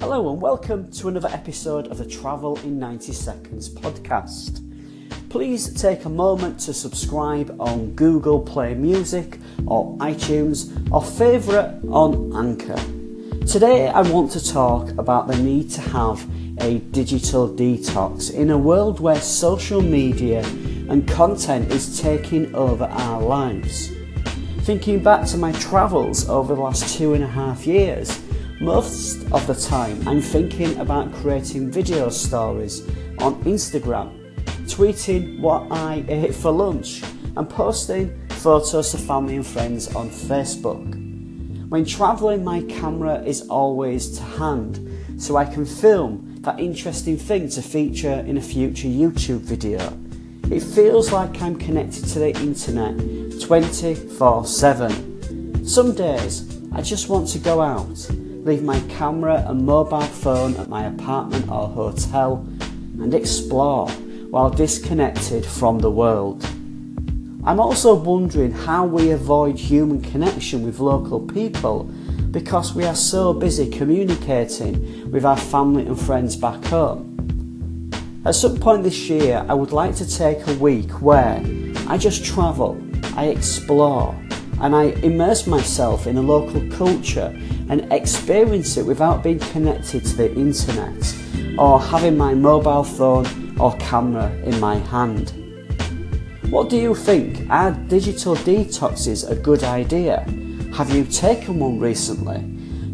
Hello and welcome to another episode of the Travel in 90 Seconds podcast. Please take a moment to subscribe on Google Play Music or iTunes or favourite on Anchor. Today I want to talk about the need to have a digital detox in a world where social media and content is taking over our lives. Thinking back to my travels over the last two and a half years, most of the time I'm thinking about creating video stories on Instagram, tweeting what I ate for lunch, and posting photos to family and friends on Facebook. When travelling, my camera is always to hand, so I can film that interesting thing to feature in a future YouTube video. It feels like I'm connected to the internet 24 7. Some days I just want to go out, leave my camera and mobile phone at my apartment or hotel, and explore while disconnected from the world. I'm also wondering how we avoid human connection with local people because we are so busy communicating with our family and friends back home. At some point this year, I would like to take a week where I just travel, I explore, and I immerse myself in a local culture and experience it without being connected to the internet or having my mobile phone or camera in my hand. What do you think? Are digital detoxes a good idea? Have you taken one recently?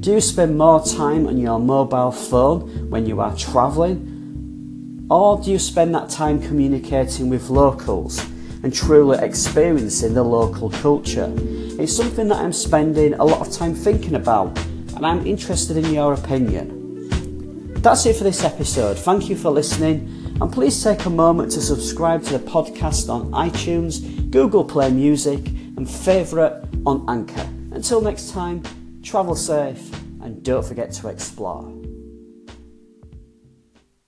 Do you spend more time on your mobile phone when you are travelling? Or do you spend that time communicating with locals and truly experiencing the local culture? It's something that I'm spending a lot of time thinking about, and I'm interested in your opinion. That's it for this episode. Thank you for listening, and please take a moment to subscribe to the podcast on iTunes, Google Play Music, and favourite on Anchor. Until next time, travel safe and don't forget to explore.